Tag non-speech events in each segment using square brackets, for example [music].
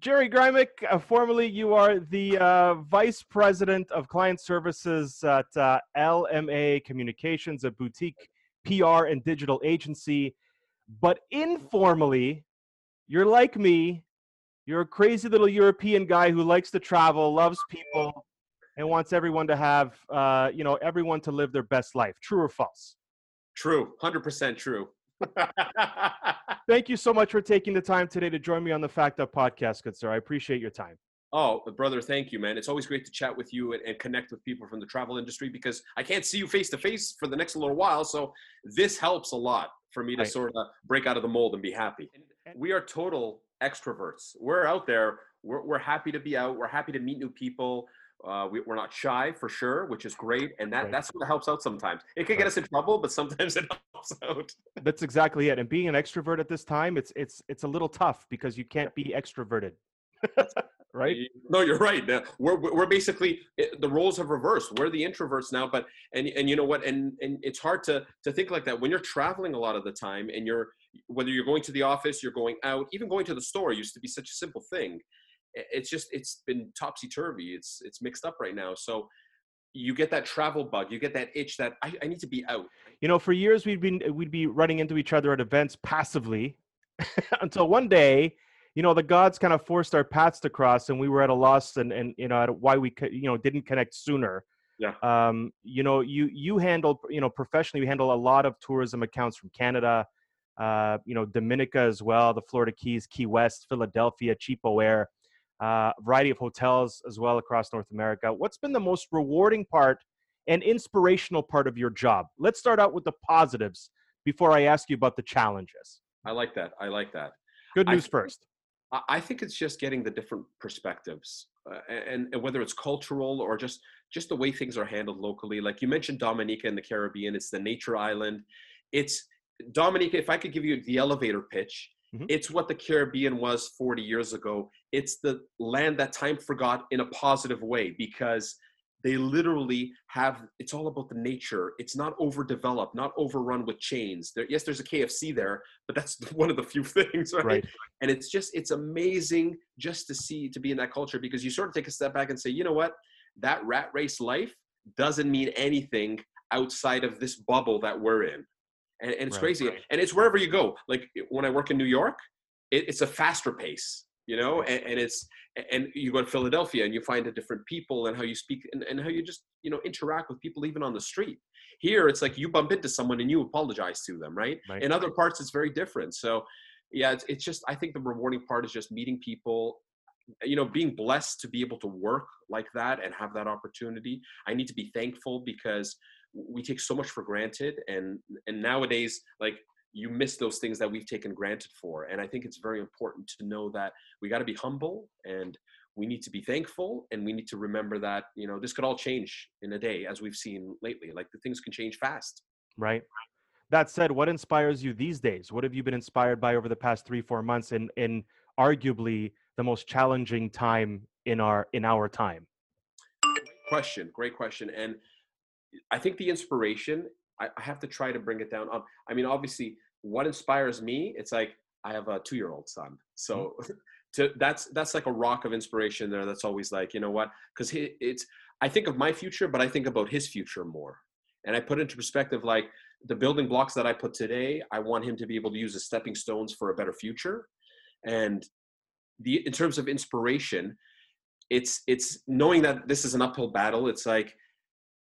Jerry Grymick, uh, formerly you are the uh, Vice President of Client Services at uh, LMA Communications, a boutique PR and digital agency. But informally, you're like me. You're a crazy little European guy who likes to travel, loves people, and wants everyone to have, uh, you know, everyone to live their best life. True or false? True, 100% true. [laughs] Thank you so much for taking the time today to join me on the Fact Up podcast, good sir. I appreciate your time. Oh, uh, brother, thank you, man. It's always great to chat with you and, and connect with people from the travel industry because I can't see you face to face for the next little while. So this helps a lot for me to Right. sort of break out of the mold and be happy. We are total extroverts. We're out there. We're, we're happy to be out. We're happy to meet new people. Uh, we, we're not shy for sure, which is great, and that Right. that's what helps out sometimes. It can get us in trouble, but sometimes [laughs] it helps out. That's exactly it. And being an extrovert at this time, it's it's it's a little tough because you can't be extroverted. [laughs] right? No, you're right. We're we're basically the roles have reversed. We're the introverts now, but and and you know what? And and it's hard to to think like that when you're traveling a lot of the time, and you're whether you're going to the office, you're going out, even going to the store used to be such a simple thing. It's just it's been topsy turvy. It's it's mixed up right now. So you get that travel bug. You get that itch that I, I need to be out. You know, for years we'd been we'd be running into each other at events passively [laughs] until one day, you know, the gods kind of forced our paths to cross and we were at a loss and and you know, at why we you know, didn't connect sooner. Yeah. Um, you know, you you handle, you know, professionally we handle a lot of tourism accounts from Canada, uh, you know, Dominica as well, the Florida Keys, Key West, Philadelphia, CheapOair, uh, variety of hotels as well across North America. What's been the most rewarding part and inspirational part of your job? Let's start out with the positives before I ask you about the challenges. I like that. I like that. Good news think- first. I I think it's just getting the different perspectives, uh, and, and whether it's cultural or just just the way things are handled locally. Like you mentioned, Dominica in the Caribbean, it's the nature island. It's Dominica. If I could give you the elevator pitch, Mhm. it's what the Caribbean was 40 years ago. It's the land that time forgot in a positive way because they literally have. It's all about the nature. It's not overdeveloped, not overrun with chains. There, yes, there's a KFC there, but that's [laughs] one of the few things, right? Right. and it's just it's amazing just to see to be in that culture because you sort of take a step back and say you know what that rat race life doesn't mean anything outside of this bubble that we're in and, and it's Right. crazy. and it's wherever you go. Like when i work in new york it, it's a faster pace you know? And, and it's and you go to philadelphia and you find the different people and how you speak and, and how you just you know interact with people even on the street. Here it's like you bump into someone and you apologize to them right, Right. in other parts it's very different. So yeah it's, it's just i think the rewarding part is just meeting people you know being blessed to be able to work like that and have that opportunity. I need to be thankful because we take so much for granted and and nowadays like you miss those things that we've taken granted for and i think it's very important to know that we got to be humble and we need to be thankful and we need to remember that you know this could all change in a day as we've seen lately like the things can change fast Right. That said, what inspires you these days? What have you been inspired by over the past three, four months in in arguably the most challenging time in our in our time? question great question and i think the inspiration i, I have to try to bring it down um, i mean obviously what inspires me it's like i have a two-year-old son so [laughs] to that's that's like a rock of inspiration there that's always like you know what? Because it's i think of my future but i think about his future more and i put into perspective like the building blocks that i put today i want him to be able to use as stepping stones for a better future and the in terms of inspiration it's it's knowing that this is an uphill battle it's like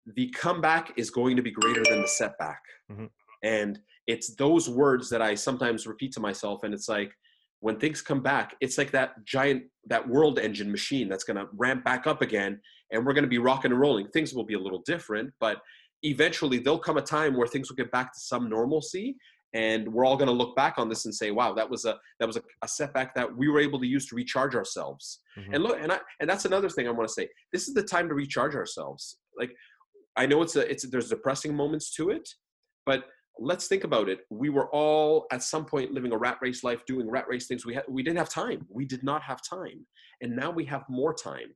the comeback is going to be greater than the setback. Mhm. and it's those words that i sometimes repeat to myself and it's like when things come back it's like that giant that world engine machine that's going to ramp back up again and we're going to be rocking and rolling. Things will be a little different but eventually there'll come a time where things will get back to some normalcy and we're all going to look back on this and say wow that was a that was a, a setback that we were able to use to recharge ourselves. Mhm. and look and I, and that's another thing i want to say. This is the time to recharge ourselves. Like i know it's a it's there's depressing moments to it but let's think about it. We were all at some point living a rat race life doing rat race things. We had we didn't have time. We did not have time. And now we have more time.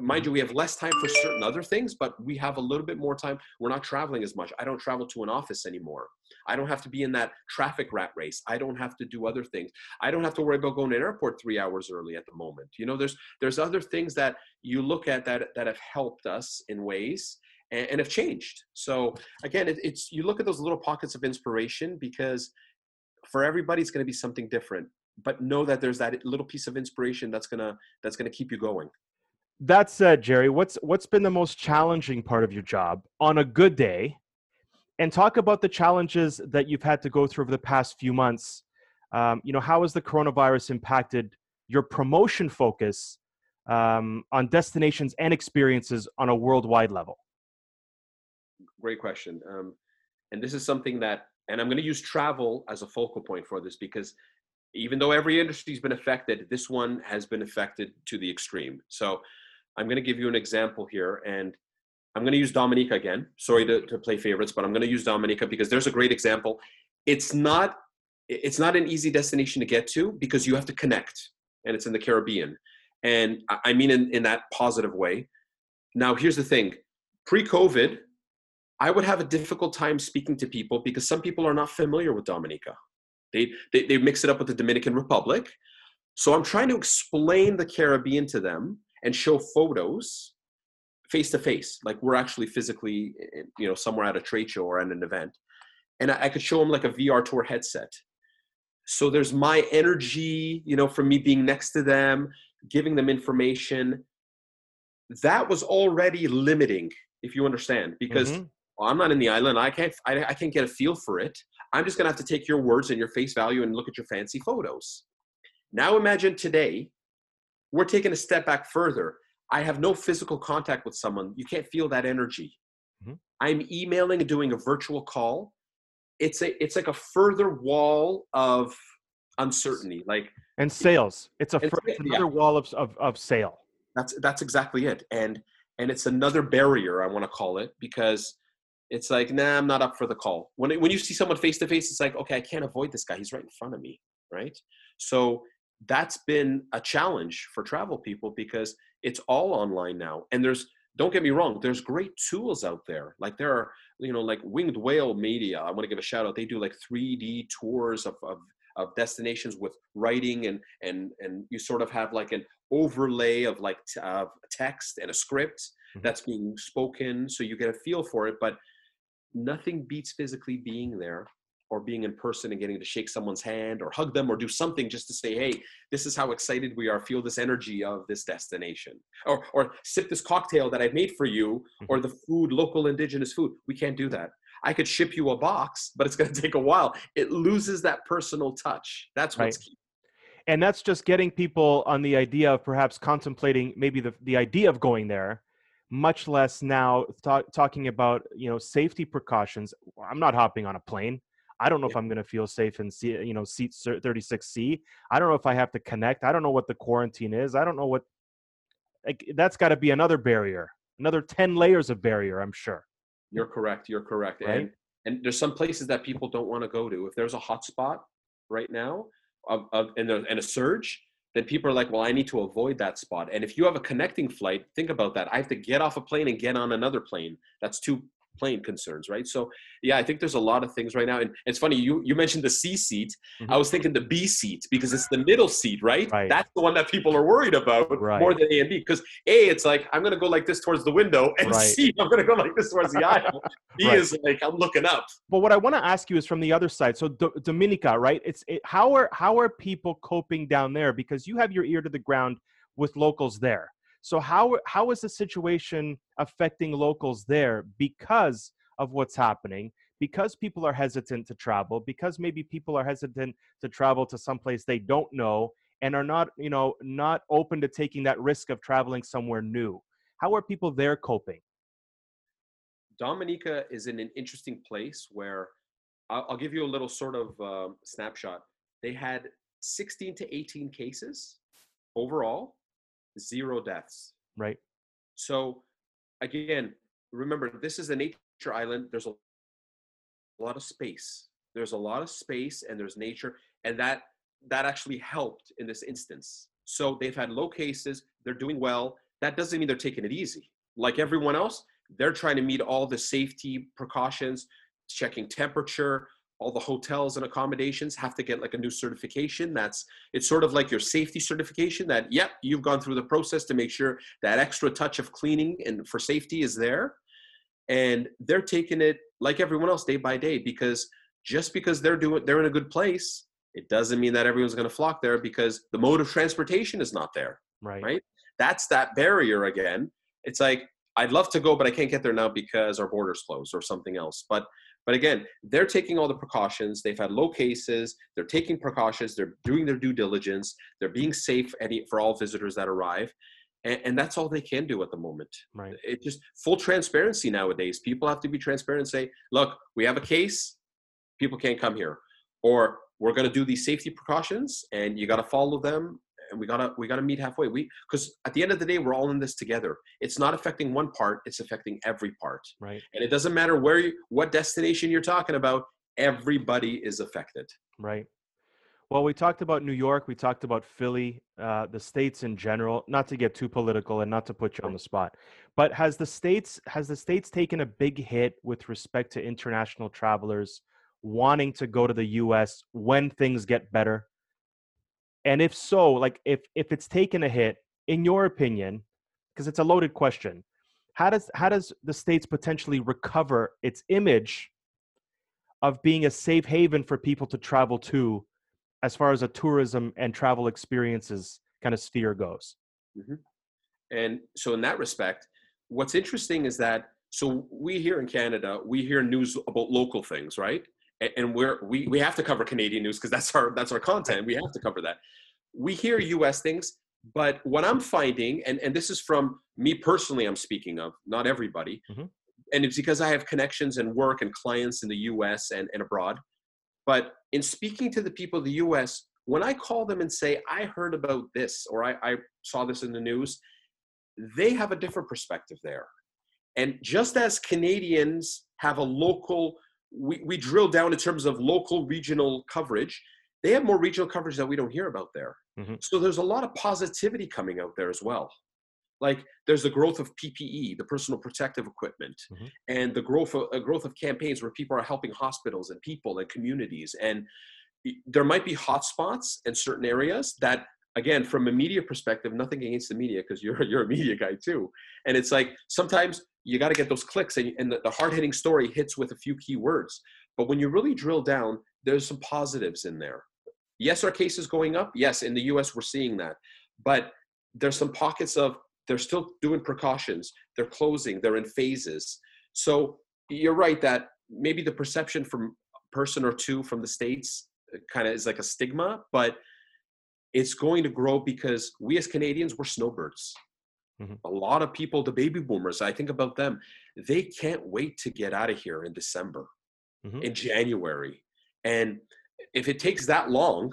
Mind mm-hmm. you we have less time for certain other things but we have a little bit more time. We're not traveling as much. I don't travel to an office anymore. I don't have to be in that traffic rat race. I don't have to do other things. I don't have to worry about going to an airport three hours early at the moment. You know there's there's other things that you look at that that have helped us in ways and, and have changed so again it, it's you look at those little pockets of inspiration because for everybody it's going to be something different but know that there's that little piece of inspiration that's gonna that's gonna keep you going that said, Jerry, what's what's been the most challenging part of your job on a good day? And talk about the challenges that you've had to go through over the past few months. Um, you know, how has the coronavirus impacted your promotion focus um, on destinations and experiences on a worldwide level? Great question. Um, and this is something that, and I'm going to use travel as a focal point for this because even though every industry has been affected, this one has been affected to the extreme. So I'm going to give you an example here, and I'm going to use Dominica again. Sorry to, to play favorites, but I'm going to use Dominica because there's a great example. It's not it's not an easy destination to get to because you have to connect, and it's in the Caribbean, and I mean in, in that positive way. Now, here's the thing: pre-COVID, I would have a difficult time speaking to people because some people are not familiar with Dominica. They, they, they mix it up with the Dominican Republic. So I'm trying to explain the Caribbean to them and show photos face to face, like we're actually physically, you know, somewhere at a trade show or at an event, and I, I could show them like a VR tour headset. So there's my energy, you know, from me being next to them, giving them information. That was already limiting, if you understand, because mm-hmm. Well, I'm not in the island. I can't, I, I can't get a feel for it. I'm just gonna have to take your words and your face value and look at your fancy photos. Now imagine today we're taking a step back further. I have no physical contact with someone. You can't feel that energy. Mm-hmm. I'm emailing and doing a virtual call. It's a it's like a further wall of uncertainty. Like and sales. It's a further, it's another yeah. wall of, of of sale. That's that's exactly it. And and it's another barrier I want to call it because it's like nah I'm not up for the call. When when you see someone face to face, it's like okay I can't avoid this guy. He's right in front of me, right? So that's been a challenge for travel people because it's all online now and there's don't get me wrong there's great tools out there like there are you know like winged whale media i want to give a shout out they do like 3d tours of, of, of destinations with writing and and and you sort of have like an overlay of like t- uh, text and a script mm-hmm. that's being spoken so you get a feel for it but nothing beats physically being there or being in person and getting to shake someone's hand or hug them or do something just to say, hey, this is how excited we are. Feel this energy of this destination. Or, or sip this cocktail that I've made for you or mm-hmm. the food, local indigenous food. We can't do that. I could ship you a box, but it's going [laughs] to take a while. It loses that personal touch. That's what's right. key. And that's just getting people on the idea of perhaps contemplating maybe the, the idea of going there much less now th- talking about you know safety precautions i'm not hopping on a plane I don't know yeah. if I'm going to feel safe in C, you know seat 36C. I don't know if I have to connect. I don't know what the quarantine is. I don't know what like that's got to be another barrier. Another 10 layers of barrier, I'm sure. You're correct. You're correct. Right? And and there's some places that people don't want to go to. If there's a hot spot right now of, of and, there, and a surge, then people are like, well, I need to avoid that spot. And if you have a connecting flight, think about that. I have to get off a plane and get on another plane. That's two plane concerns, right? So yeah, I think there's a lot of things right now. And it's funny, you you mentioned the C seat. Mm-hmm. I was thinking the B seat because it's the middle seat, right? right? That's the one that people are worried about right. more than A and B. Because A, it's like I'm gonna go like this towards the window, and [laughs] right. C, I'm gonna go like this towards the [laughs] aisle. B is like I'm looking up. But what I want to ask you is from the other side. So D- Dominica, right? It's it, how are how are people coping down there? Because you have your ear to the ground with locals there. So how how is the situation affecting locals there because of what's happening? Because people are hesitant to travel, because maybe people are hesitant to travel to someplace they don't know and are not, you know, not open to taking that risk of traveling somewhere new. How are people there coping? Dominica is in an interesting place where I'll, give you a little sort of um, snapshot. They had 16 to 18 cases overall zero deaths. Right. So again, remember this is a nature island. There's a lot of space. There's a lot of space and there's nature, and that that actually helped in this instance. So they've had low cases. They're doing well. that doesn't mean they're taking it easy. Like everyone else, they're trying to meet all the safety precautions, checking temperature. All the hotels and accommodations have to get like a new certification. That's it's sort of like your safety certification that, yep, you've gone through the process to make sure that extra touch of cleaning and for safety is there. And they're taking it like everyone else day by day because just because they're doing they're in a good place, it doesn't mean that everyone's going to flock there because the mode of transportation is not there. Right. Right. That's that barrier again. It's like I'd love to go, but I can't get there now because our borders closed or something else. But but again, they're taking all the precautions. They've had low cases. They're taking precautions. They're doing their due diligence. They're being safe any, for all visitors that arrive. And, and, that's all they can do at the moment. Right. It just full transparency nowadays. People have to be transparent and say, look, we have a case. People can't come here. Or we're going to do these safety precautions and you got to follow them and we gotta we gotta meet halfway. We because at the end of the day we're all in this together. It's not affecting one part it's affecting every part. Right. And it doesn't matter where you what destination you're talking about everybody is affected. Right. Well we talked about new york we talked about philly uh, the states in general not to get too political and not to put you on the spot but has the states has the states taken a big hit with respect to international travelers wanting to go to the us when things get better and if so, like if if it's taken a hit, in your opinion, because it's a loaded question, how does how does the states potentially recover its image of being a safe haven for people to travel to, as far as a tourism and travel experiences kind of sphere goes? Mm-hmm. And so, in that respect, what's interesting is that so we here in Canada we hear news about local things, right? And we're we, we have to cover Canadian news because that's our that's our content. We have to cover that. We hear US things, but what I'm finding, and, and this is from me personally, I'm speaking of, not everybody, mm-hmm. and it's because I have connections and work and clients in the US and, and abroad. But in speaking to the people of the US, when I call them and say, I heard about this or I, I saw this in the news, they have a different perspective there. And just as Canadians have a local we, we drill down in terms of local regional coverage they have more regional coverage that we don't hear about there mm-hmm. so there's a lot of positivity coming out there as well like there's the growth of ppe the personal protective equipment mm-hmm. and the growth of, uh, growth of campaigns where people are helping hospitals and people and communities and there might be hotspots in certain areas that again from a media perspective nothing against the media because you're [laughs] you're a media guy too. And it's like sometimes you got to get those clicks and, and the, the hard-hitting story hits with a few key words. But when you really drill down there's some positives in there. Yes our case is going up. Yes in the us we're seeing that. But there's some pockets of they're still doing precautions. They're closing. They're in phases. So you're right that maybe the perception from a person or two from the states uh, kind of is like a stigma but it's going to grow because we as canadians we're snowbirds Mm-hmm. A lot of people, the baby boomers, I think about them, they can't wait to get out of here in December, mm-hmm. in January. And if it takes that long,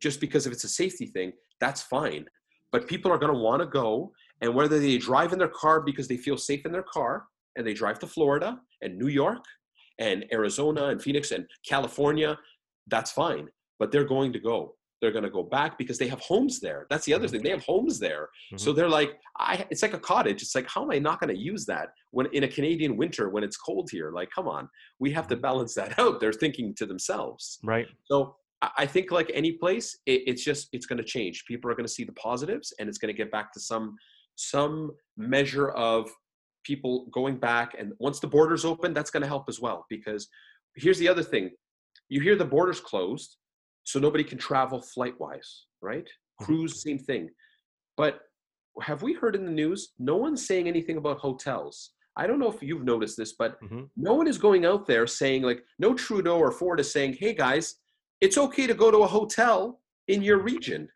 just because if it's a safety thing, that's fine. But people are going to want to go. And whether they drive in their car because they feel safe in their car and they drive to Florida and New York and Arizona and Phoenix and California, that's fine. But they're going to go they're going to go back because they have homes there. That's the other mm-hmm. thing they have homes there. Mm-hmm. so they're like i it's like a cottage. It's like how am i not going to use that when in a canadian winter when it's cold here? Like come on. We have to mm-hmm. balance that [laughs] out. They're thinking to themselves. Right. So i think like any place it, it's just it's going to change. People are going to see the positives and it's going to get back to some some measure of people going back and once the borders open that's going to help as well. Because here's the other thing. You hear the borders closed so nobody can travel flight wise, right? Mm-hmm. Cruise, same thing. But have we heard in the news? No one's saying anything about hotels. I don't know if you've noticed this, but mm-hmm. no one is going out there saying, like, no Trudeau or Ford is saying, hey guys, it's okay to go to a hotel in your region.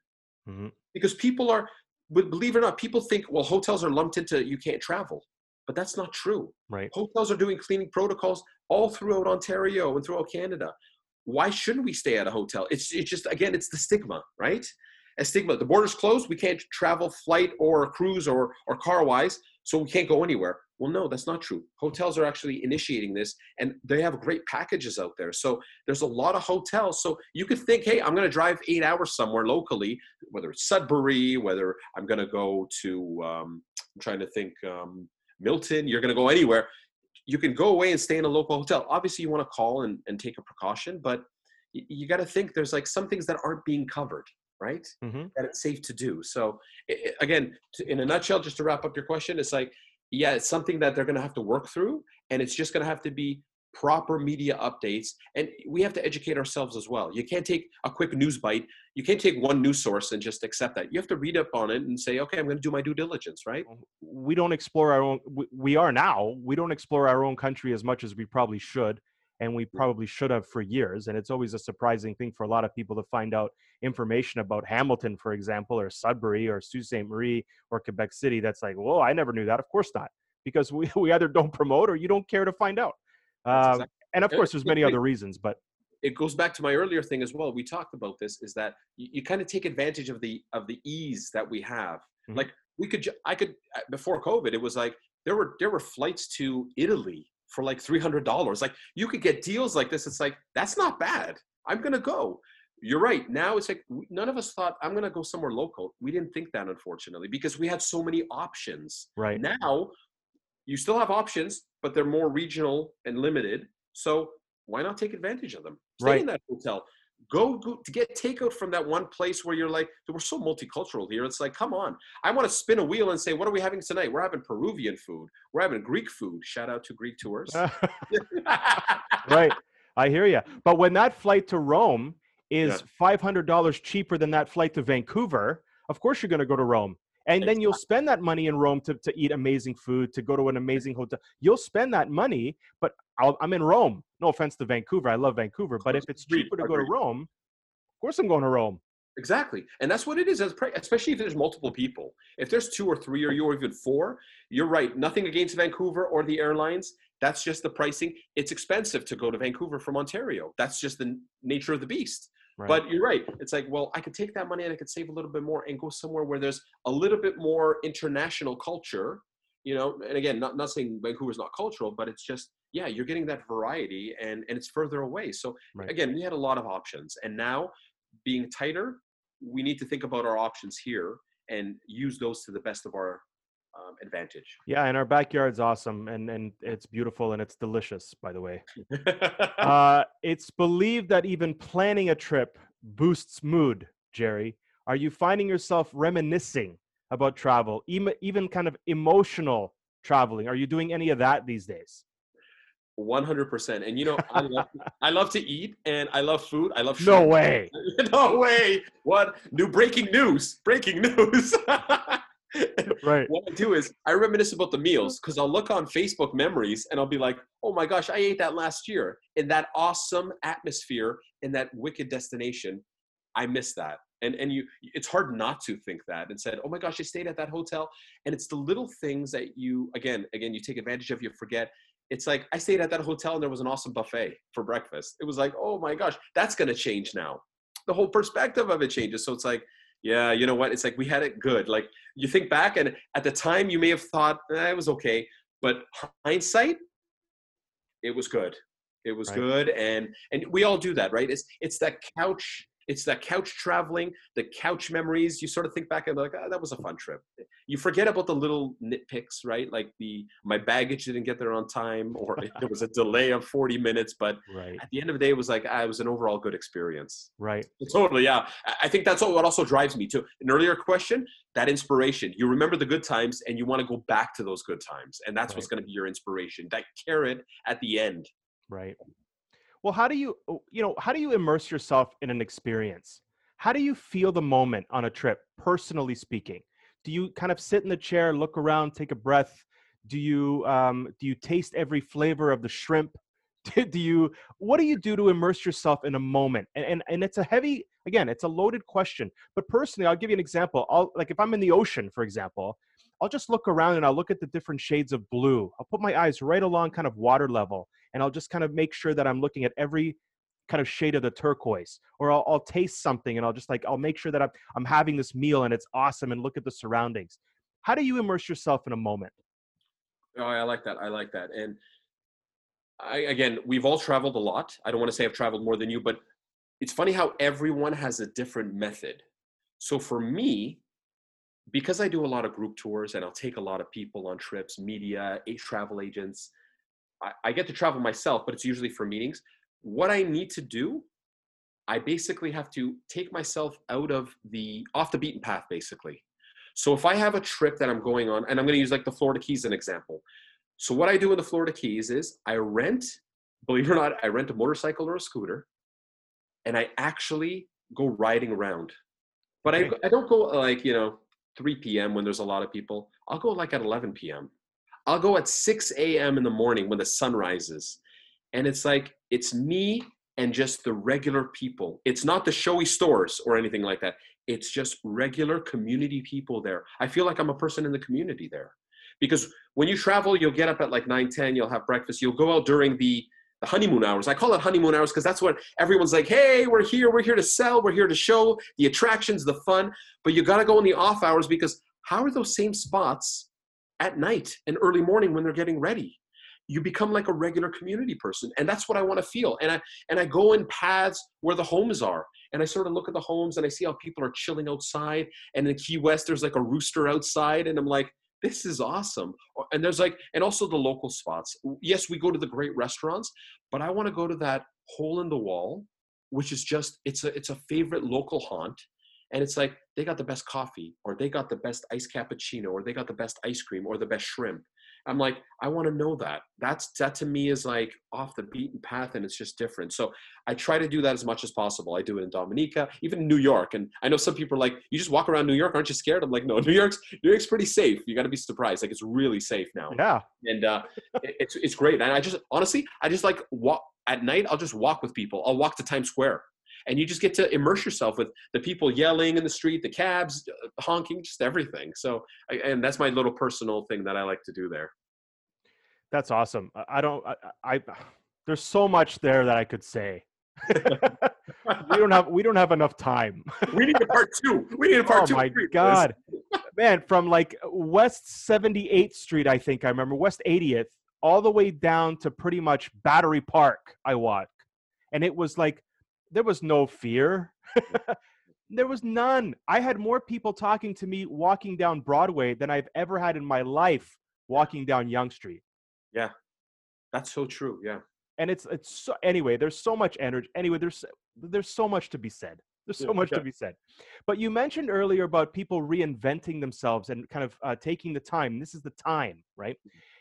Mm-hmm. Because people are, believe it or not, people think, well, hotels are lumped into you can't travel. But that's not true. Right. Hotels are doing cleaning protocols all throughout Ontario and throughout Canada why shouldn't we stay at a hotel? It's it's just again, it's the stigma, right? A stigma. The borders closed. We can't travel, flight or cruise or or car wise. so we can't go anywhere. Well, no, that's not true. Hotels are actually initiating this and they have great packages out there. So there's a lot of hotels. So you could think, hey, I'm going to drive eight hours somewhere locally, whether it's Sudbury, whether I'm going to go to, um, I'm trying to think, um, Milton, you're going to go anywhere. You can go away and stay in a local hotel. Obviously, you want to call and, and take a precaution, but you, you got to think there's like some things that aren't being covered right? Mm-hmm. That it's safe to do. So, it, again, in a nutshell, just to wrap up your question, it's like yeah, it's something that they're going to have to work through, and it's just going to have to be proper media updates. And we have to educate ourselves as well. You can't take a quick news bite. You can't take one news source and just accept that. You have to read up on it and say, okay, I'm going to do my due diligence, right? We don't explore our own, we are now, we don't explore our own country as much as we probably should and we mm. probably should have for years. And it's always a surprising thing for a lot of people to find out information about Hamilton, for example, or Sudbury or Sault Ste. Marie or Quebec City. That's like, whoa, I never knew that. Of course not, because we, [laughs] we either don't promote or you don't care to find out. Um, exactly. And of course, there's many other reasons, but it goes back to my earlier thing as well. We talked about this is that you, you kind of take advantage of the of the ease that we have. Mm-hmm. Like we could, I could uh, before COVID, it was like there were there were flights to Italy for like $300. Like you could get deals like this. It's like, that's not bad. I'm going to go. You're right. Now it's like none of us thought I'm going to go somewhere local. We didn't think that, unfortunately, because we had so many options. Right. Now you still have options, but they're more regional and limited. So why not take advantage of them? Stay right. in that hotel. Go, go to get takeout from that one place where you're like, we're so multicultural here. It's like, come on. I want to spin a wheel and say, what are we having tonight? We're having Peruvian food. We're having Greek food. Shout out to Greek tours. [laughs] [laughs] right. I hear you. But when that flight to Rome is yeah. $500 cheaper than that flight to Vancouver, of course you're going to go to Rome. And then you'll spend that money in Rome to, to eat amazing food, to go to an amazing hotel. You'll spend that money, but i am in Rome. No offense to Vancouver. I love Vancouver. But if it's cheaper to go to Rome, of course I'm going to Rome. Exactly. And that's what it is, especially if there's multiple people. If there's two or three or you or even four, you're right. Nothing against Vancouver or the airlines. That's just the pricing. It's expensive to go to Vancouver from Ontario. That's just the nature of the beast. Right. But you're right. It's like, well, I could take that money and I could save a little bit more and go somewhere where there's a little bit more international culture. You know, and again, not not saying Vancouver's not cultural, but it's just yeah, you're getting that variety and and it's further away. So right. again, we had a lot of options, and now being tighter, we need to think about our options here and use those to the best of our um, advantage. Yeah, and our backyard's awesome, and and it's beautiful and it's delicious, by the way. [laughs] uh, it's believed that even planning a trip boosts mood. Jerry, are you finding yourself reminiscing about travel, even even kind of emotional traveling? Are you doing any of that these days? 100% and you know I love, [laughs] I love to eat and i love food i love no way [laughs] no way what new breaking news breaking news right. What I do is I reminisce about the meals because I'll look on Facebook memories and I'll be like, oh my gosh, I ate that last year in that awesome atmosphere in that wicked destination. I miss that. And and you it's hard not to think that and said, oh my gosh, I stayed at that hotel. And it's the little things that you again, again, you take advantage of, you forget. It's like I stayed at that hotel and there was an awesome buffet for breakfast. It was like, oh my gosh, that's gonna change now. The whole perspective of it changes. So it's like, yeah, you know what? It's like we had it good. Like you think back, and at the time you may have thought eh, it was okay, but hindsight, it was good. It was right. good, and and we all do that, right? It's it's that couch it's that couch traveling, the couch memories. You sort of think back and like, oh, that was a fun trip. You forget about the little nitpicks, right? Like the my baggage didn't get there on time, or [laughs] there was a delay of 40 minutes. But right. at the end of the day, it was like ah, it was an overall good experience. Right. Totally. Yeah. I think that's what also drives me to an earlier question. That inspiration. You remember the good times, and you want to go back to those good times, and that's right. what's going to be your inspiration. That carrot at the end. Right. Well, how do you, oh, you know, how do you immerse yourself in an experience? How do you feel the moment on a trip, personally speaking? Do you kind of sit in the chair, look around, take a breath? Do you um, do you taste every flavor of the shrimp? [laughs] do you what do you do to immerse yourself in a moment? And, and and it's a heavy again, it's a loaded question. But personally, I'll give you an example. I'll like if I'm in the ocean, for example, I'll just look around and I'll look at the different shades of blue. I'll put my eyes right along kind of water level and I'll just kind of make sure that I'm looking at every kind of shade of the turquoise or I'll, I'll taste something and I'll just like I'll make sure that I'm, I'm having this meal and it's awesome and look at the surroundings. How do you immerse yourself in a moment? Oh, I like that. I like that. And I, again, we've all traveled a lot. I don't want to say I've traveled more than you, but it's funny how everyone has a different method. So for me, because I do a lot of group tours and I'll take a lot of people on trips, media, travel agents, I, I get to travel myself, but it's usually for meetings. What I need to do, I basically have to take myself out of the off the beaten path, basically. So if I have a trip that I'm going on, and I'm going to use like the Florida Keys as an example. So what I do in the Florida Keys is I rent, believe it or not, I rent a motorcycle or a scooter, and I actually go riding around. But. I, I don't go like you know 3 p.m. when there's a lot of people. I'll go like at 11 p.m. I'll go at 6 a.m. in the morning when the sun rises. And it's like, it's me and just the regular people. It's not the showy stores or anything like that. It's just regular community people there. I feel like I'm a person in the community there. Because when you travel, you'll get up at like 9, 10, you'll have breakfast, you'll go out during the, the honeymoon hours. I call it honeymoon hours because that's what everyone's like, hey, we're here, we're here to sell, we're here to show the attractions, the fun. But you got to go in the off hours because how are those same spots at night and early morning when they're getting ready? you become like a regular community person and that's what i want to feel and i and i go in paths where the homes are and i sort of look at the homes and i see how people are chilling outside and in key west there's like a rooster outside and i'm like this is awesome and there's like and also the local spots yes we go to the great restaurants but i want to go to that hole in the wall which is just it's a it's a favorite local haunt and it's like they got the best coffee or they got the best iced cappuccino or they got the best ice cream or the best shrimp. I'm like i want to know that. That's that to me is like off the beaten path and it's just different. So i try to do that as much as possible. I do it in dominica even in new york and i know some people are like you just walk around new york aren't you scared? I'm like no [laughs] new york's new york's pretty safe. You got to be surprised. Like it's really safe now. Yeah. And uh it's it's great. And i just honestly i just like walk at night i'll just walk with people. I'll walk to times square and you just get to immerse yourself with the people yelling in the street, the cabs uh, honking, just everything. So, and that's my little personal thing that I like to do there. That's awesome. I don't. I, I there's so much there that I could say. [laughs] we don't have we don't have enough time. we need a part two. We need a part oh two. Oh my god, man! From like West 78th Street, I think I remember West 80th, all the way down to pretty much Battery Park. I walk, and it was like there was no fear. [laughs] there was none. I had more people talking to me walking down Broadway than I've ever had in my life walking down Yonge Street. Yeah. That's so true. Yeah. And it's it's so anyway, there's so much energy. Anyway, there's there's so much to be said. There's so much to be said. But you mentioned earlier about people reinventing themselves and kind of uh, taking the time. This is the time, right?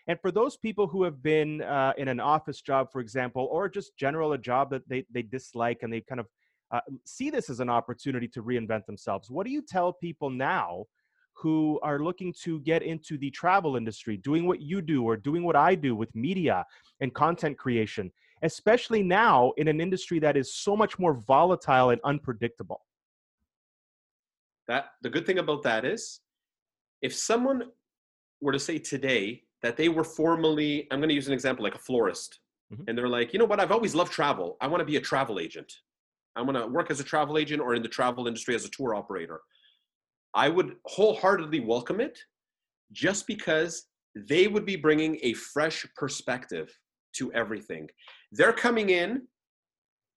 And for those people who have been uh, in an office job, for example, or just general a job that they, they dislike and they kind of uh, see this as an opportunity to reinvent themselves, what do you tell people now who are looking to get into the travel industry, doing what you do or doing what I do with media and content creation, especially now in an industry that is so much more volatile and unpredictable? That the good thing about that is if someone were to say today that they were formerly, I'm going to use an example like a florist. Mm-hmm. And they're like, you know what? I've always loved travel. I want to be a travel agent. I want to work as a travel agent or in the travel industry as a tour operator. I would wholeheartedly welcome it just because they would be bringing a fresh perspective to everything. They're coming in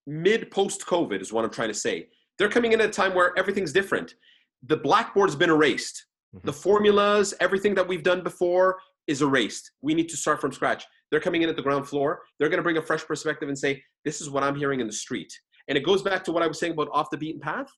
mid post COVID, is what I'm trying to say. They're coming in at a time where everything's different. The blackboard's been erased. Mm-hmm. The formulas, everything that we've done before, is erased. We need to start from scratch. They're coming in at the ground floor. They're going to bring a fresh perspective and say, this is what I'm hearing in the street. And it goes back to what I was saying about off the beaten path.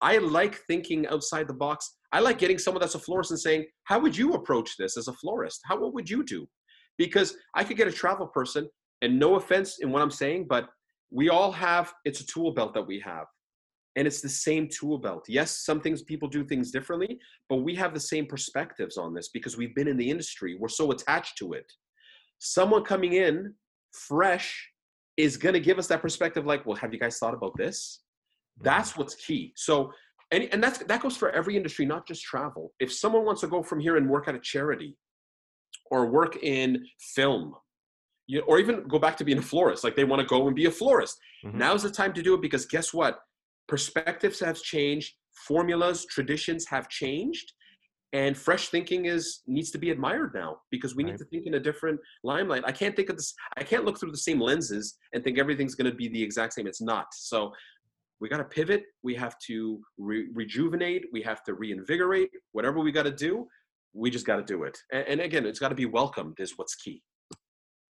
I like thinking outside the box. I like getting someone that's a florist and saying, how would you approach this as a florist? How, what would you do? Because I could get a travel person, and no offense in what I'm saying, but we all have, it's a tool belt that we have and it's the same tool belt. Yes, some things people do things differently, but we have the same perspectives on this because we've been in the industry. We're so attached to it. Someone coming in fresh is going to give us that perspective like, well, have you guys thought about this? That's what's key. So, and, and that's, that goes for every industry, not just travel. If someone wants to go from here and work at a charity or work in film, you, or even go back to being a florist, like they want to go and be a florist. Mm-hmm. Now's the time to do it because guess what? Perspectives have changed, formulas, traditions have changed. and fresh thinking is needs to be admired now because we Right. need to think in a different limelight i can't think of this i can't look through the same lenses and think everything's going to be the exact same it's not so we got to pivot we have to re- rejuvenate we have to reinvigorate whatever we got to do we just got to do it and, and again it's got to be welcomed is what's key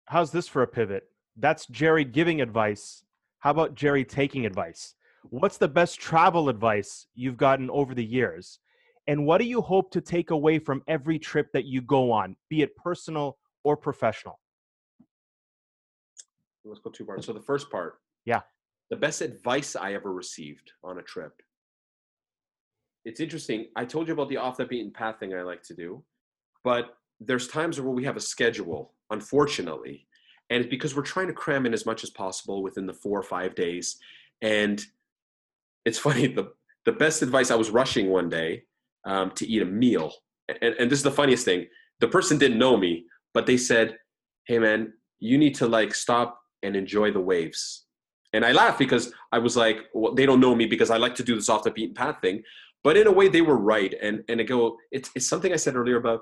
How's this for a pivot? That's Jerry giving advice. How about Jerry taking advice? What's the best travel advice you've gotten over the years? And what do you hope to take away from every trip that you go on, be it personal or professional? let's go two parts so the first part Yeah. the best advice i ever received on a trip it's interesting i told you about the off the beaten path thing i like to do but there's times where we have a schedule unfortunately and it's because we're trying to cram in as much as possible within the four or five days and it's funny the the best advice i was rushing one day um, to eat a meal and, and this is the funniest thing. The person didn't know me but they said hey man you need to like stop and enjoy the waves. And i laughed because i was like well, they don't know me because i like to do this off the beaten path thing. But in a way they were right and and go it's, it's something i said earlier about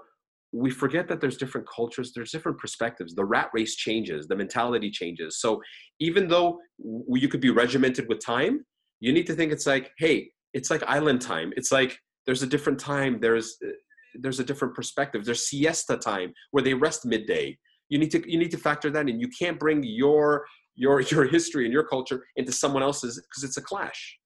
we forget that there's different cultures there's different perspectives. The rat race changes the mentality changes. So even though you could be regimented with time you need to think it's like hey it's like island time. It's like there's a different time. There's uh, there's a different perspective. There's siesta time where they rest midday. You need to you need to factor that in. You can't bring your your [laughs] your history and your culture into someone else's because it's a clash.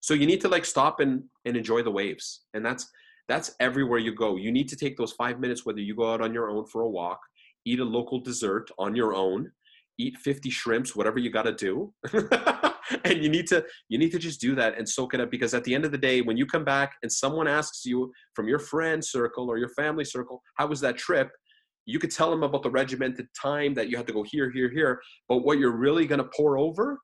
So you need to like stop and and enjoy the waves. And that's that's everywhere you go. You need to take those five minutes whether you go out on your own for a walk eat a local dessert on your own eat 50 shrimps whatever you got to do [laughs] [laughs] and you need to you need to just do that and soak it up because at the end of the day when you come back and someone asks you from your friend circle or your family circle how was that trip? you could tell them about the regimented time that you had to go here here here but what you're really going to pour over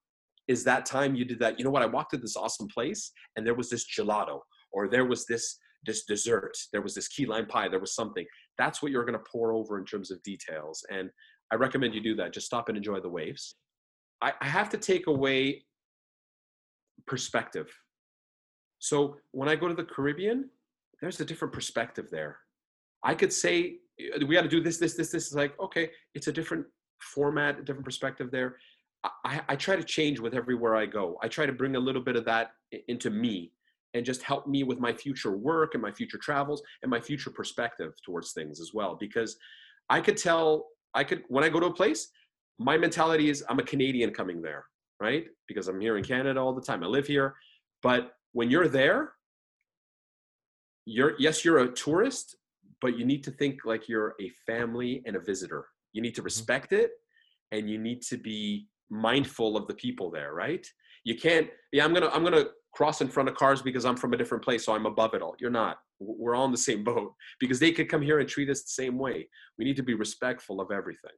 is that time you did that you know what? I walked to this awesome place and there was this gelato or there was this this dessert there was this key lime pie there was something. That's what you're going to pour over in terms of details and i recommend you do that. Just stop and enjoy the waves. I, I have to take away perspective. So when i go to the caribbean there's a different perspective there. I could say "Uh, we got to do this this this this. Is like okay it's a different format a different perspective there. I, I try to change with everywhere I go. I try to bring a little bit of that into me and just help me with my future work and my future travels and my future perspective towards things as well. Because I could tell, I could, when I go to a place, my mentality is I'm a Canadian coming there, right? Because I'm here in Canada all the time. I live here. But when you're there, you're, yes, you're a tourist, but you need to think like you're a family and a visitor. You need to mm-hmm. respect it and you need to be mindful of the people there right you can't yeah i'm gonna i'm gonna cross in front of cars because i'm from a different place so i'm above it all you're not we're all in the same boat because they could come here and treat us the same way we need to be respectful of everything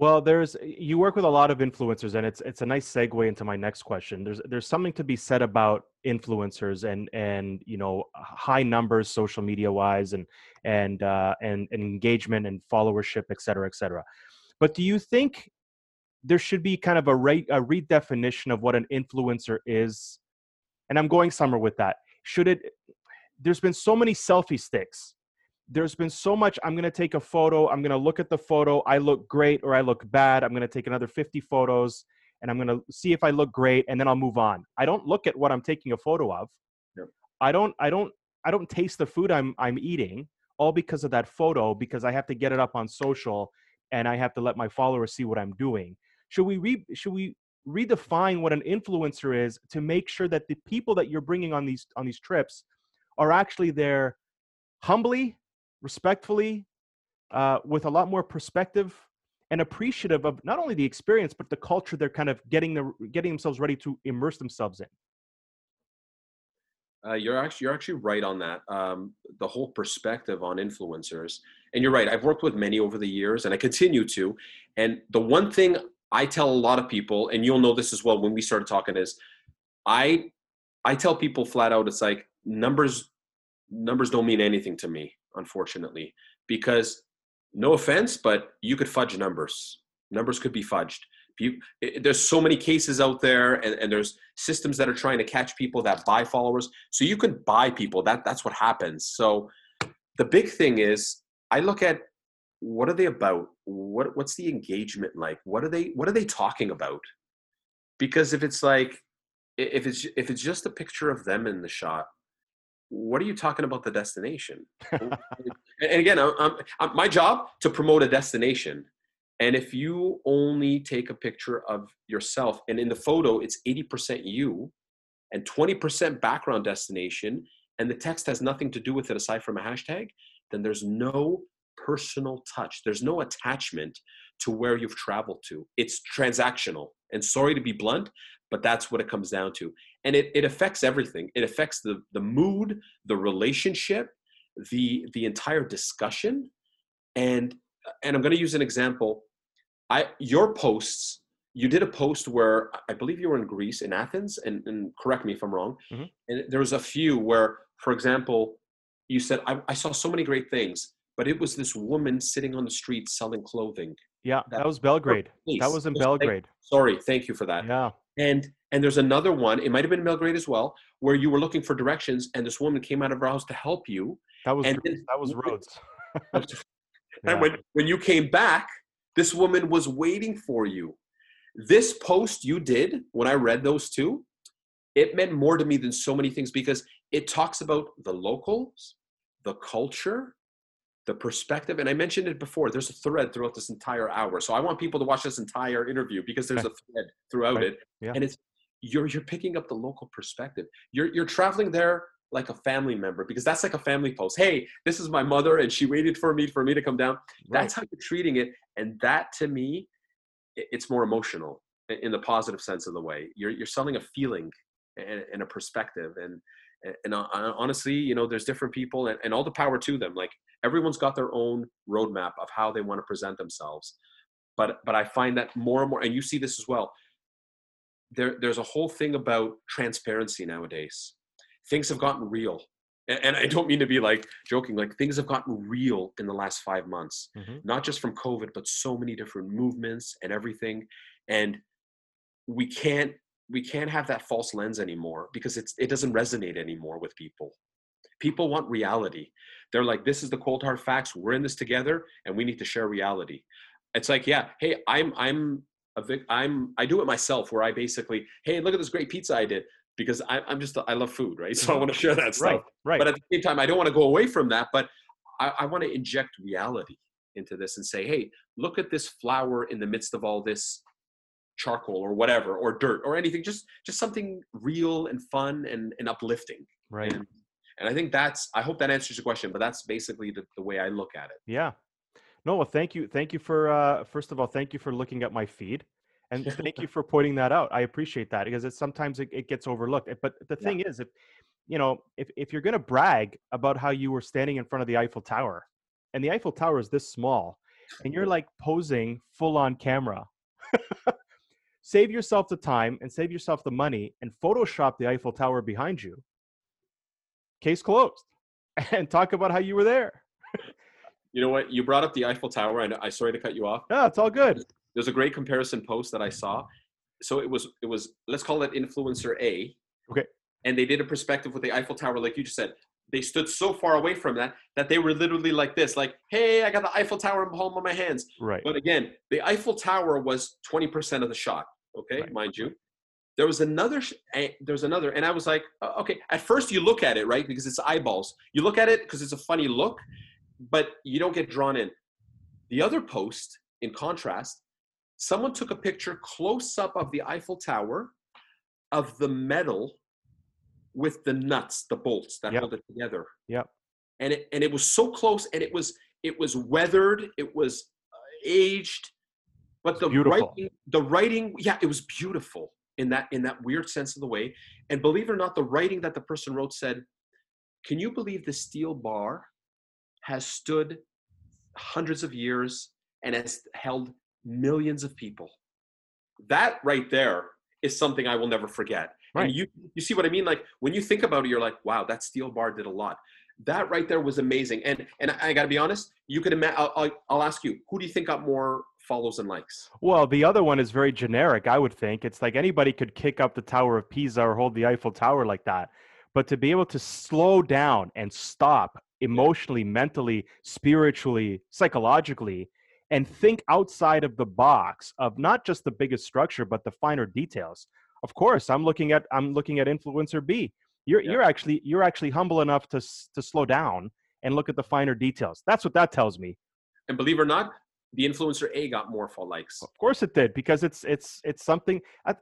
Well, there's you work with a lot of influencers, and it's it's a nice segue into my next question. There's there's something to be said about influencers and and you know high numbers social media wise and and uh, and, and engagement and followership, et cetera, et cetera. But do you think there should be kind of a, re- a redefinition of what an influencer is? And I'm going somewhere with that. Should it? There's been so many selfie sticks there's been so much i'm going to take a photo i'm going to look at the photo i look great or i look bad i'm going to take another 50 photos and i'm going to see if i look great and then i'll move on. I don't look at what i'm taking a photo of. Yep. i don't i don't i don't taste the food i'm i'm eating all because of that photo because i have to get it up on social and i have to let my followers see what i'm doing. Should we re, should we redefine what an influencer is to make sure that the people that you're bringing on these on these trips are actually there humbly respectfully, uh, with a lot more perspective and appreciative of not only the experience but the culture they're kind of getting the getting themselves ready to immerse themselves in. Uh, you're actually you're actually right on that. Um, the whole perspective on influencers, and you're right. I've worked with many over the years, and I continue to. And the one thing I tell a lot of people, and you'll know this as well when we started talking, is I I tell people flat out, it's like numbers numbers don't mean anything to me, unfortunately, because no offense, but you could fudge numbers. Numbers could be fudged. You, it, there's so many cases out there, and, and there's systems that are trying to catch people that buy followers. So you can buy people. That that's what happens. So the big thing is I look at what are they about? What what's the engagement like? What are they what are they talking about? Because if it's like if it's if it's just a picture of them in the shot, what are you talking about the destination? [laughs] and again, I'm, I'm, my job to promote a destination. And if you only take a picture of yourself, and in the photo it's 80% you and 20% background destination, and the text has nothing to do with it aside from a hashtag, then there's no personal touch. There's no attachment to where you've traveled to. It's transactional. And sorry to be blunt, but that's what it comes down to. And it, it affects everything. It affects the, the mood, the relationship, the the entire discussion. And and I'm going to use an example. I your posts you did a post where I believe you were in Greece, in Athens, and, and correct me if I'm wrong. Mm-hmm. And there was a few where, for example, you said, I, I, saw so many great things, but it was this woman sitting on the street selling clothing. Yeah, that, that was Belgrade. That was in Belgrade. Sorry, thank you for that. Yeah. And and there's another one, it might have been Belgrade as well, where you were looking for directions and this woman came out of her house to help you. That was and then, that was Rhodes. [laughs] [laughs] and yeah. when, when you came back, this woman was waiting for you this post you did when I read those two, it meant more to me than so many things because it talks about the locals, the culture, the perspective. And I mentioned it before, there's a thread throughout this entire hour. So I want people to watch this entire interview because there's a thread throughout right. it. Yeah. And it's you're you're picking up the local perspective. You're you're traveling there like a family member because that's like a family post. Hey, this is my mother and she waited for me for me to come down. Right. That's how you're treating it. And that to me it's more emotional in the positive sense of the way. You're you're selling a feeling and, and a perspective, and and uh, honestly, you know, there's different people, and, and all the power to them. Like everyone's got their own roadmap of how they want to present themselves. But but I find that more and more, and you see this as well. There there's a whole thing about transparency nowadays. Things have gotten real and I don't mean to be like joking, like things have gotten real in the last five months, mm-hmm. not just from COVID, but so many different movements and everything. And we can't we can't have that false lens anymore because it's it doesn't resonate anymore with people. People want reality. They're like, this is the cold hard facts. We're in this together, and we need to share reality. It's like, yeah, hey, I'm I'm a vic- I'm I do it myself where I basically, hey, look at this great pizza I did because I, am just I love food, right? [laughs] So I want to share that stuff. Right, right. But at the same time, I don't want to go away from that. But I, I want to inject reality into this and say, hey, look at this flower in the midst of all this charcoal or whatever or dirt or anything just just something real and fun and, and uplifting. Right. And, and i think that's i hope that answers your question but that's basically the, the way i look at it. Yeah. No well thank you thank you for uh first of all thank you for looking at my feed and [laughs] thank you for pointing that out. I appreciate that because it's sometimes it, it gets overlooked but the thing yeah. is if you know if, if you're going to brag about how you were standing in front of the eiffel tower and the eiffel tower is this small and you're [laughs] like posing full on camera [laughs] save yourself the time and save yourself the money and photoshop the eiffel tower behind you case closed [laughs] and talk about how you were there you know what you brought up the eiffel tower and i sorry to cut you off no it's all good there's a great comparison post that I saw. So it was it was let's call it influencer A. Okay. And they did a perspective with the Eiffel Tower, like you just said. They stood so far away from that that they were literally like this, like, "Hey, I got the Eiffel Tower in the palm of my hands." Right. But again, the Eiffel Tower was 20% of the shot. Okay, right. mind you. There was another. There's another, and I was like, okay. At first, you look at it right because it's eyeballs. You look at it because it's a funny look, but you don't get drawn in. The other post, in contrast, someone took a picture close up of the Eiffel Tower of the metal with the nuts, the bolts that yep. hold it together. Yep. And it and it was so close, and it was it was weathered, it was uh, aged, but the beautiful. writing, the writing, yeah, it was beautiful in that in that weird sense of the way. And believe it or not, the writing that the person wrote said, "Can you believe the steel bar has stood hundreds of years and has held millions of people. That right there is something I will never forget. Right. And you you see what I mean? Like when you think about it, you're like, wow, that steel bar did a lot. That right there was amazing. And and I, got to be honest, you could imagine. I'll, I'll, I'll ask you, who do you think got more follows and likes? Well, the other one is very generic. I would think it's like anybody could kick up the Tower of Pisa or hold the Eiffel Tower like that, but to be able to slow down and stop emotionally, mentally, spiritually, psychologically, and think outside of the box of not just the biggest structure but the finer details. Of course, I'm looking at I'm looking at influencer B. You're Yeah. you're actually you're actually humble enough to to slow down and look at the finer details. That's what that tells me. And believe it or not, the influencer A got more for likes. Of course it did because it's it's it's something I,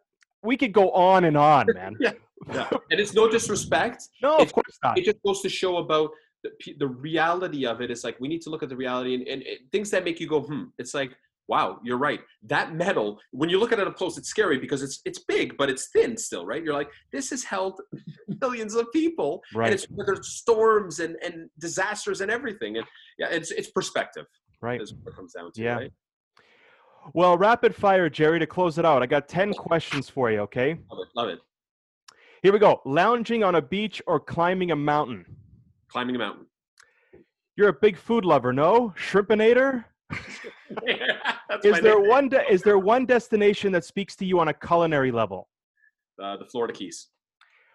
we could go on and on, man. [laughs] Yeah. And it's no disrespect. No, It's- of course not. It just goes to show about the, the reality of it. It's like we need to look at the reality and, and it, things that make you go, hmm. It's like, wow, you're right. That metal, when you look at it up close, it's scary because it's it's big, but it's thin still, right? You're like, this has held [laughs] millions of people, Right. and it's there's storms and and disasters and everything. And yeah, it's it's perspective Right. is what comes down to. Yeah. Right? Well, rapid fire, Jerry, to close it out. I got 10 questions for you, okay? Love it. Love it. Here we go. Lounging on a beach or climbing a mountain? Climbing a mountain. You're a big food lover, no? Shrimpinator? [laughs] Is there one de- is there one destination that speaks to you on a culinary level? uh, the Florida Keys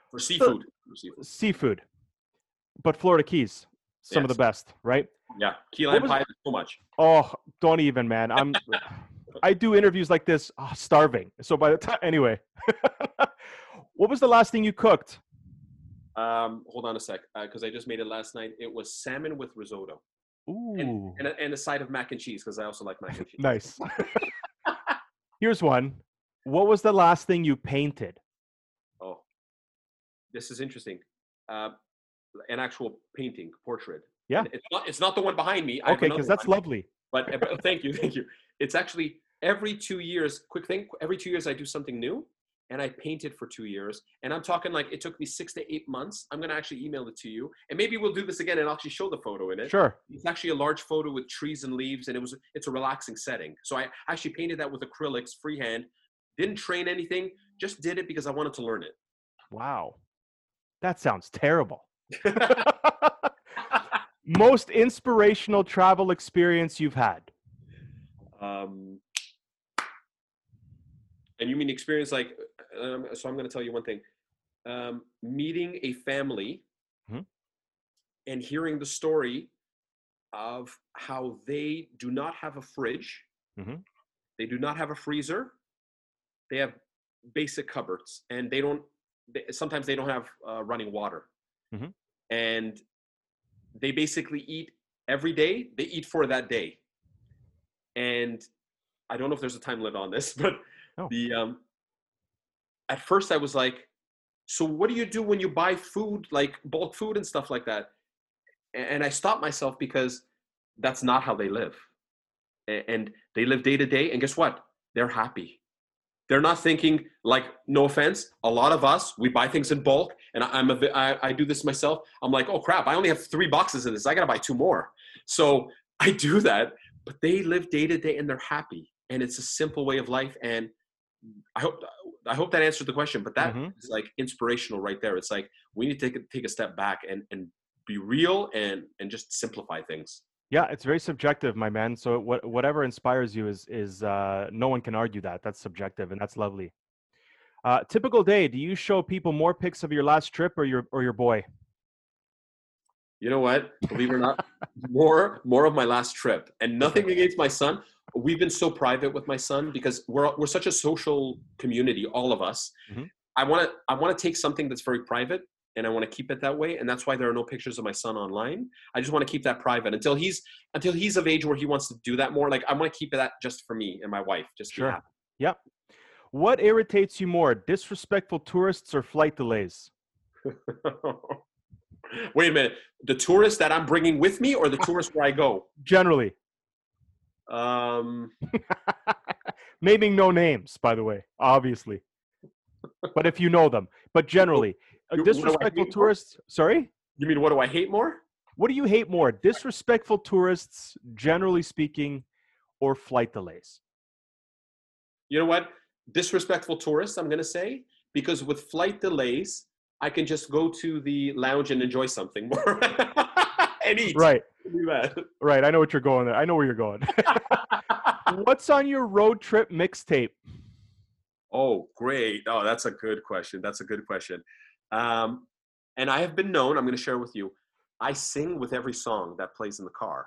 for seafood. For seafood. Seafood. But Florida Keys, some of the best, right? Yeah, key lime pie. So much. Oh, don't even, man. I'm [laughs] I do interviews like this oh, starving. So by the time anyway. [laughs] what was the last thing you cooked? Um, hold on a sec, because I just made it last night. It was salmon with risotto Ooh. and a, and a side of mac and cheese because I also like mac and [laughs] cheese. Nice. Here's one. What was the last thing you painted? Oh, this is interesting. Uh, an actual painting, portrait. Yeah. And It's not. It's not the one behind me. I Okay, because that's one, lovely. But, uh, but thank you, [laughs] thank you. It's actually every two years. Quick thing. Every two years, I do something new, and I paint it for two years. And I'm talking like it took me six to eight months. I'm gonna actually email it to you, and maybe we'll do this again and I'll actually show the photo in it. Sure. It's actually a large photo with trees and leaves, and it was it's a relaxing setting. So I actually painted that with acrylics, freehand. Didn't train anything, just did it because I wanted to learn it. Wow. That sounds terrible. [laughs] Most inspirational travel experience you've had? um, and you mean experience like? Um, so I'm going to tell you one thing. Um, meeting a family Mhm. and hearing the story of how they do not have a fridge, Mhm. they do not have a freezer, they have basic cupboards, and they don't. They, sometimes they don't have uh, running water, Mhm. And they basically eat every day. They eat for that day, and I don't know if there's a time limit on this, [laughs] but No. the um, at first I was like, so what do you do when you buy food, like bulk food and stuff like that? And I stopped myself because that's not how they live, and they live day to day. And guess what? They're happy. They're not thinking like, no offense. A lot of us, we buy things in bulk, and I- I'm a, I, I do this myself. I'm like, oh crap, I only have three boxes of this. I gotta buy two more. So [laughs] I do that, but they live day to day and they're happy, and it's a simple way of life. And I hope I hope that answered the question. But that is Mhm. like inspirational right there. It's like we need to take a, take a step back and and be real and and just simplify things. Yeah, it's very subjective, my man. So what, whatever inspires you is is uh, no one can argue that. That's subjective, and that's lovely. Uh, typical day. Do you show people more pics of your last trip or your or your boy? You know what? Believe it or not, [laughs] more more of my last trip, and nothing against my son. We've been so private with my son because we're we're such a social community, all of us. Mhm. I want to I want to take something that's very private, and I want to keep it that way, and that's why there are no pictures of my son online. I just want to keep that private until he's until he's of age where he wants to do that more. Like I want to keep that just for me and my wife, just Sure. Yep. What irritates you more, disrespectful tourists or flight delays? [laughs] Wait a minute, the tourist that I'm bringing with me, or the [laughs] tourist where I go? Generally, Um, [laughs] naming no names, by the way, obviously. but if you know them, but generally, You- what do I disrespectful hate more? tourists. Sorry. you mean what do I hate more? What do you hate more, disrespectful tourists, generally speaking, or flight delays? You know what? Disrespectful tourists, I'm going to say, because with flight delays, I can just go to the lounge and enjoy something more [laughs] and eat. Right, right. I know what you're going there. I know where you're going. [laughs] What's on your road trip mixtape? oh, great. Oh, that's a good question. That's a good question. Um, and I have been known, I'm going to share with you. I sing with every song that plays in the car.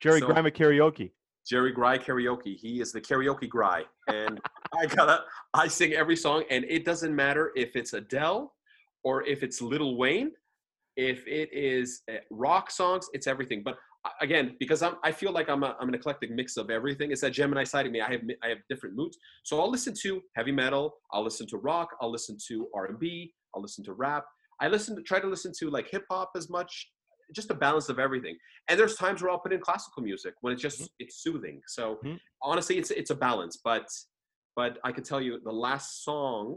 Jerry So- Grimer karaoke. Jerry Gry karaoke. He is the karaoke Gry, and I gotta. I sing every song, and it doesn't matter if it's Adele or if it's Lil Wayne, if it is uh, rock songs. It's everything. But again, because I'm, I feel like I'm, a, I'm an eclectic mix of everything. It's that Gemini side of me. I have, I have different moods. So I'll listen to heavy metal. I'll listen to rock. I'll listen to R&B. I'll listen to rap. I listen to try to listen to like hip hop as much, just a balance of everything. And there's times where I'll put in classical music when it's just it's soothing. So Mhm. honestly, it's it's a balance. But but I can tell you the last song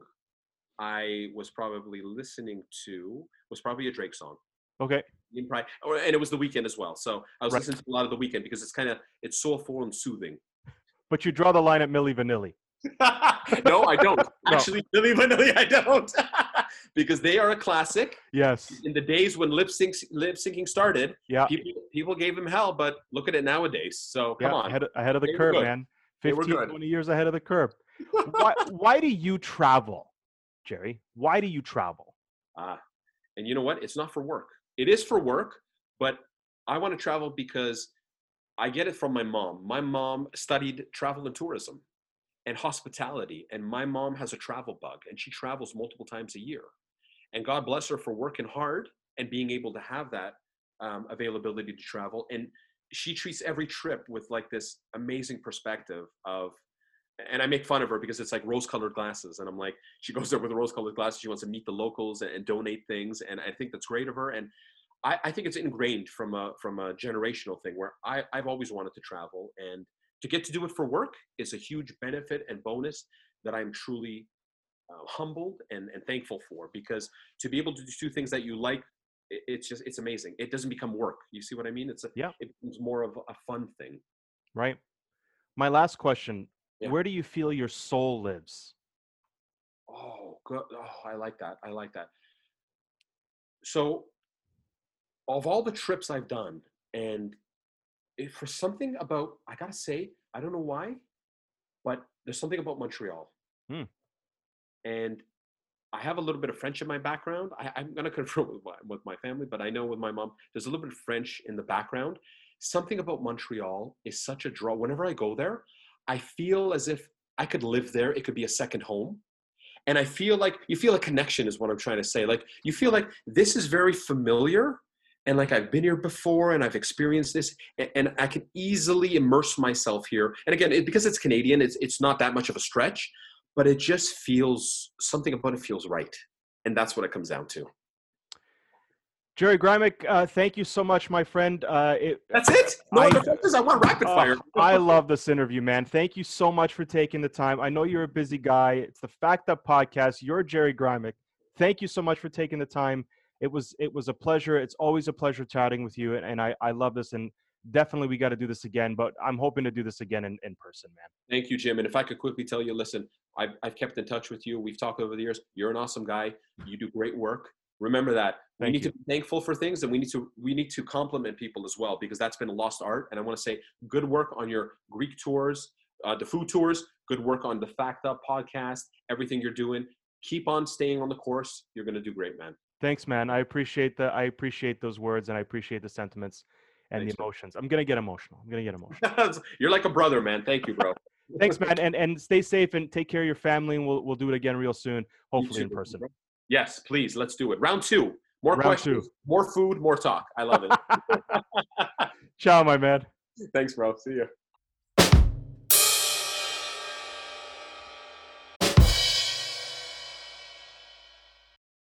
I was probably listening to was probably a Drake song. Okay. Or, and it was the Weeknd as well. So I was Right. listening to a lot of the Weeknd because it's kind of it's soulful and soothing. But you draw the line at Milli Vanilli. No, I don't. [laughs] Actually, Billy Vanilli, I don't. [laughs] because they are a classic. Yes. In the days when lip sync lip syncing started, Yeah. people people gave him hell, but look at it nowadays. So come yeah. on. Ahead of, ahead of the They curve, man. They 15, 20 years ahead of the curve. [laughs] why, why do you travel, Jerry? Why do you travel? Ah, and you know what? It's not for work. It is for work, but I want to travel because I get it from my mom. My mom studied travel and tourism and hospitality, and my mom has a travel bug, and she travels multiple times a year. And God bless her for working hard and being able to have that um, availability to travel. And she treats every trip with like this amazing perspective of and I make fun of her because it's like rose-colored glasses, and I'm like, she goes there with rose-colored glasses. She wants to meet the locals and, and donate things, and I think that's great of her. And I, I think it's ingrained from a from a generational thing where I, I've always wanted to travel, and to get to do it for work is a huge benefit and bonus that I'm truly uh, humbled and, and thankful for because to be able to do things that you like, it, it's just it's amazing. It doesn't become work. You see what I mean? It's a, Yeah. It becomes more of a fun thing. Right. My last question Yeah. Where do you feel your soul lives? Oh, good. Oh, I like that. I like that. So, of all the trips I've done, and for something about, I gotta say, I don't know why, but there's something about Montreal. Hmm. And I have a little bit of French in my background. I, I'm gonna [laughs] confirm with my, with my family, but I know with my mom, there's a little bit of French in the background. Something about Montreal is such a draw. Whenever I go there, I feel as if I could live there. It could be a second home. And I feel like you feel a connection, is what I'm trying to say. Like you feel like this is very familiar, and like I've been here before, and I've experienced this, and, and I can easily immerse myself here. And again, it, because it's Canadian, it's it's not that much of a stretch, but it just feels something about it feels right, and that's what it comes down to. Jerry Grimick, uh, thank you so much, my friend. Uh, it, That's it. No I- questions. I want rapid fire. I love this interview, man. Thank you so much for taking the time. I know you're a busy guy. It's the Fact Up podcast. You're Jerry Grimick. Thank you so much for taking the time. It was it was a pleasure. It's always a pleasure chatting with you, and, and I, I love this. And definitely, we got to do this again. But I'm hoping to do this again in, in person, man. Thank you, Jim. And if I could quickly tell you, listen, I've, I've kept in touch with you. We've talked over the years. You're an awesome guy. You do great work. Remember that. we Thank need you. to be thankful for things, and we need to we need to compliment people as well because that's been a lost art. And I want to say, good work on your Greek tours, uh, the food tours. Good work on the Fact Up podcast. Everything you're doing. Keep on staying on the course. You're going to do great, man. Thanks, man. I appreciate the I appreciate those words, and I appreciate the sentiments and Thanks, the man. emotions. I'm gonna get emotional. I'm gonna get emotional. [laughs] you're like a brother, man. Thank you, bro. Thanks, [laughs] man, and and stay safe and take care of your family. And we'll we'll do it again real soon, hopefully in person. bro. Yes, please. Let's do it. Round two. More Round questions, two. more food, more talk. I love it. [laughs] Ciao, my man. Thanks, bro. See you.